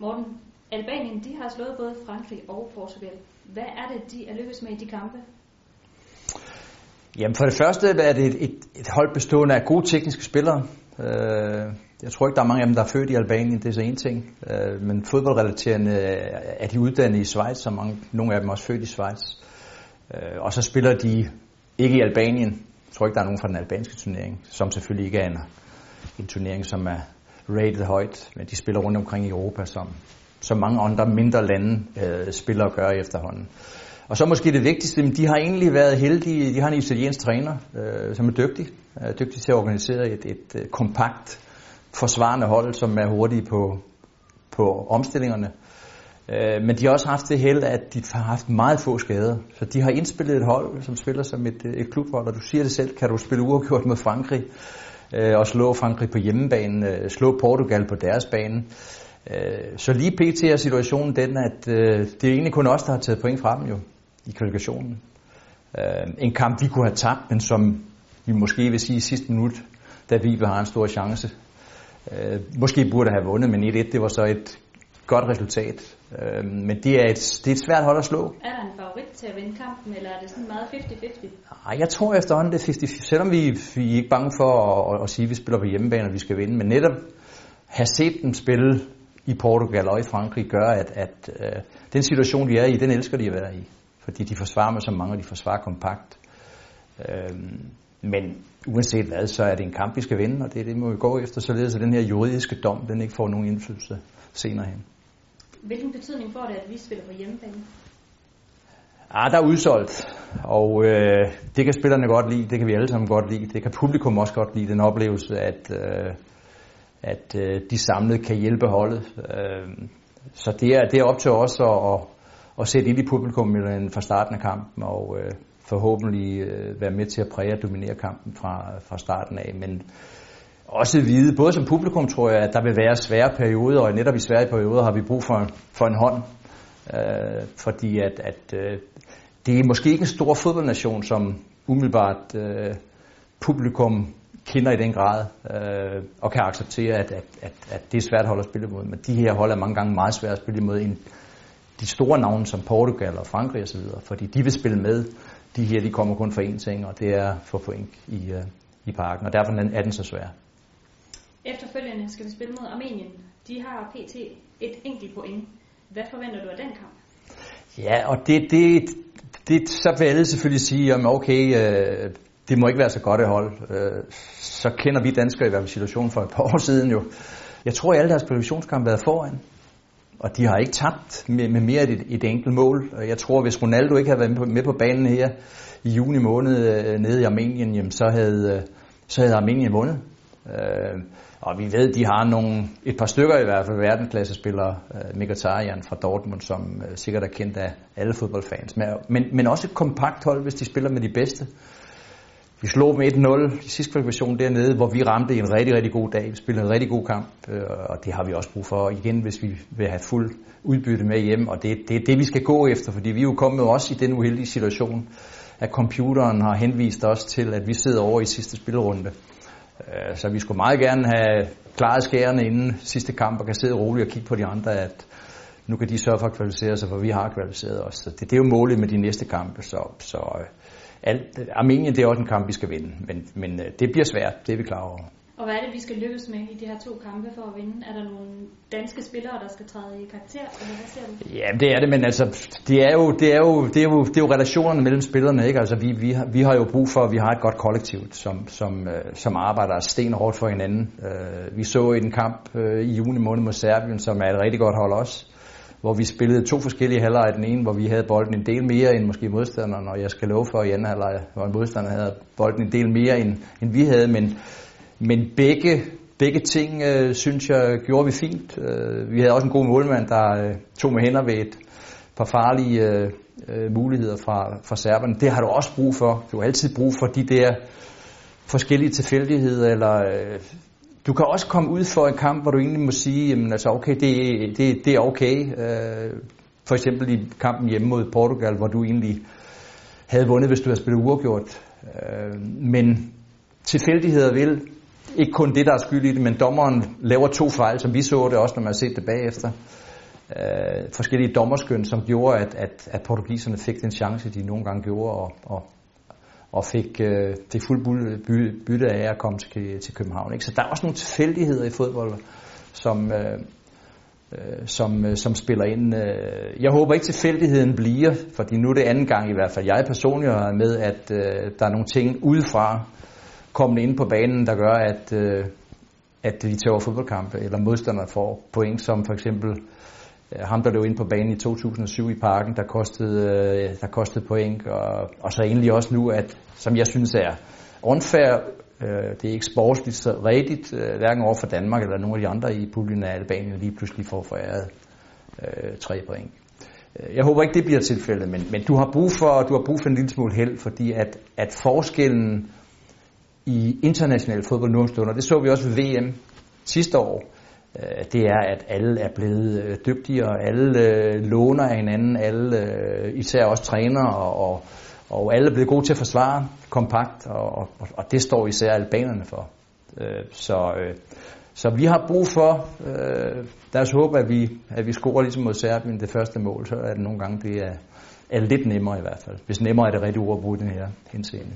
Morten, Albanien de har slået både Frankrig og Portugal. Hvad er det, de er lykkedes med i de kampe? Jamen for det første er det et, et, et hold bestående af gode tekniske spillere. Øh, jeg tror ikke, der er mange af dem, der er født i Albanien, det er så en ting. Øh, men fodboldrelaterende er de uddannet i Schweiz, så mange, nogle af dem er også født i Schweiz. Øh, og så spiller de ikke i Albanien. Jeg tror ikke, der er nogen fra den albanske turnering, som selvfølgelig ikke er en, en turnering, som er rated højt, men de spiller rundt omkring i Europa, som, som mange andre mindre lande øh, spiller og gør efterhånden. Og så måske det vigtigste, de har egentlig været heldige, de har en italiensk træner, øh, som er dygtig, er dygtig til at organisere et, et, et kompakt forsvarende hold, som er hurtige på, på omstillingerne. Øh, men de har også haft det held, at de har haft meget få skader. Så de har indspillet et hold, som spiller som et, øh, et klubhold, og du siger det selv, kan du spille uafgjort mod Frankrig, øh, og slå Frankrig på hjemmebanen, øh, slå Portugal på deres bane. Øh, så lige pt. er situationen den, at øh, det er egentlig kun os, der har taget point fra dem jo, i kvalifikationen. Øh, en kamp, vi kunne have tabt, men som vi måske vil sige i sidste minut, da vi har en stor chance. Øh, måske burde have vundet, men 1-1, det var så et godt resultat. Øh, men det er, et, det er et svært hold at slå. Er der en favorit til at vinde kampen, eller er det sådan meget 50-50? Nej, jeg tror efterhånden det er 50 Selvom vi, vi er ikke bange for at, at, at sige, at vi spiller på hjemmebane, og vi skal vinde. Men netop have set dem spille i Portugal og i Frankrig gør, at, at uh, den situation, de er i, den elsker de at være i. Fordi de forsvarer med så mange, og de forsvarer kompakt. Uh, men uanset hvad, så er det en kamp, vi skal vinde, og det er det, må vi gå efter, således at den her juridiske dom, den ikke får nogen indflydelse senere hen. Hvilken betydning får det, at vi spiller på hjemmebane? Ah, der er udsolgt, og øh, det kan spillerne godt lide, det kan vi alle sammen godt lide, det kan publikum også godt lide, den oplevelse, at, øh, at øh, de samlet kan hjælpe holdet. Øh, så det er, det er op til os at, at, at sætte ind i publikum fra starten af kampen, og øh, forhåbentlig øh, være med til at præge og dominere kampen fra, fra starten af. Men også vide, både som publikum tror jeg, at der vil være svære perioder, og netop i svære perioder har vi brug for, for en hånd. Øh, fordi at, at øh, det er måske ikke en stor fodboldnation, som umiddelbart øh, publikum kender i den grad, øh, og kan acceptere, at, at, at, at det er svært at holde at spille imod. Men de her hold er mange gange meget svære at spille imod end de store navne som Portugal og Frankrig osv., fordi de vil spille med. De her, de kommer kun for én ting, og det er for point i, øh, i parken, og derfor er den så svær. Efterfølgende skal vi spille mod Armenien. De har pt. et enkelt point. Hvad forventer du af den kamp? Ja, og det, det, det så vil alle selvfølgelig sige, at okay, øh, det må ikke være så godt et hold. Øh, så kender vi danskere i hvert fald situationen for et par år siden jo. Jeg tror, at alle deres kvalifikationskamp har været foran. Og de har ikke tabt med, med mere et, et enkelt mål. Jeg tror, hvis Ronaldo ikke havde været med på, med på banen her i juni måned øh, nede i Armenien, jamen, så, havde, øh, så havde Armenien vundet. Øh, og vi ved, de har nogle, et par stykker i hvert fald verdensklassespillere, øh, Mkhitaryan fra Dortmund, som øh, sikkert er kendt af alle fodboldfans. Men, men også et kompakt hold, hvis de spiller med de bedste. Vi slog dem 1-0 i sidste kvalifikation dernede, hvor vi ramte en rigtig, rigtig god dag. Vi spillede en rigtig god kamp, øh, og det har vi også brug for igen, hvis vi vil have fuld udbytte med hjem. Og det, det er det, vi skal gå efter, fordi vi er jo kommet også i den uheldige situation, at computeren har henvist os til, at vi sidder over i sidste spillerunde. Øh, så vi skulle meget gerne have klaret skærene inden sidste kamp og kan sidde roligt og kigge på de andre, at nu kan de sørge for at kvalificere sig, for vi har kvalificeret os. Så det, det er jo målet med de næste kampe. Så, så øh, alt, Armenien det er også en kamp, vi skal vinde, men, men øh, det bliver svært, det er vi klar over. Og hvad er det, vi skal lykkes med i de her to kampe for at vinde? Er der nogle danske spillere, der skal træde i karakter, eller hvad ser du? Ja, det er det, men altså, det er jo, det er jo, det er jo, det er jo relationerne mellem spillerne, ikke? Altså, vi, vi, har, vi har jo brug for, at vi har et godt kollektiv, som, som, øh, som arbejder stenhårdt for hinanden. Øh, vi så i en kamp øh, i juni måned mod Serbien, som er et rigtig godt hold også, hvor vi spillede to forskellige halvleje. Den ene, hvor vi havde bolden en del mere end måske modstanderen, og jeg skal love for, at i anden halvleg, hvor modstanderen havde bolden en del mere end, end vi havde, men men begge, begge ting, øh, synes jeg, gjorde vi fint. Øh, vi havde også en god målmand, der øh, tog med hænder ved et par farlige øh, øh, muligheder fra, fra serberne. Det har du også brug for. Du har altid brug for de der forskellige tilfældigheder, eller øh, du kan også komme ud for en kamp, hvor du egentlig må sige, jamen altså okay, det, det, det er okay. Øh, for eksempel i kampen hjemme mod Portugal, hvor du egentlig havde vundet, hvis du havde spillet uafgjort. Øh, men tilfældigheder vil ikke kun det, der er skyld i det, men dommeren laver to fejl, som vi så det også, når man har set det bagefter. øh, forskellige dommerskøn, som gjorde, at, at, at portugiserne fik den chance, de nogle gange gjorde, og, og, og fik, øh, fik fuld bytte af at komme til, til København. Ikke? Så der er også nogle tilfældigheder i fodbold, som, øh, øh, som, øh, som spiller ind. Øh, jeg håber ikke tilfældigheden bliver, fordi nu er det anden gang i hvert fald, jeg personligt har med, at øh, der er nogle ting udefra kommende ind på banen, der gør, at, øh, at vi tager fodboldkampe, eller modstanderne får point, som for eksempel øh, ham, der løb ind på banen i 2007 i parken, der kostede, øh, der kostede point, og, og så egentlig også nu, at som jeg synes er unfair, øh, det er ikke sportsligt så rigtigt, øh, hverken over for Danmark eller nogle af de andre i puljen af Albanien, lige pludselig får foræret øh, tre point. Øh, jeg håber ikke, det bliver tilfældet, men, men du, har brug for, du har brug for en lille smule held, fordi at, at forskellen i international fodbold nu og det så vi også ved VM sidste år, øh, det er, at alle er blevet øh, dygtigere, alle øh, låner af hinanden, alle, især også trænere, og, og, alle er blevet gode til at forsvare kompakt, og, og, og det står især albanerne for. Så, så vi har brug for, lad os håbe, at vi, at vi scorer ligesom mod Serbien det første mål, så er det nogle gange, det er, er lidt nemmere i hvert fald. Hvis nemmere er det rigtige ord at bruge den her henseende.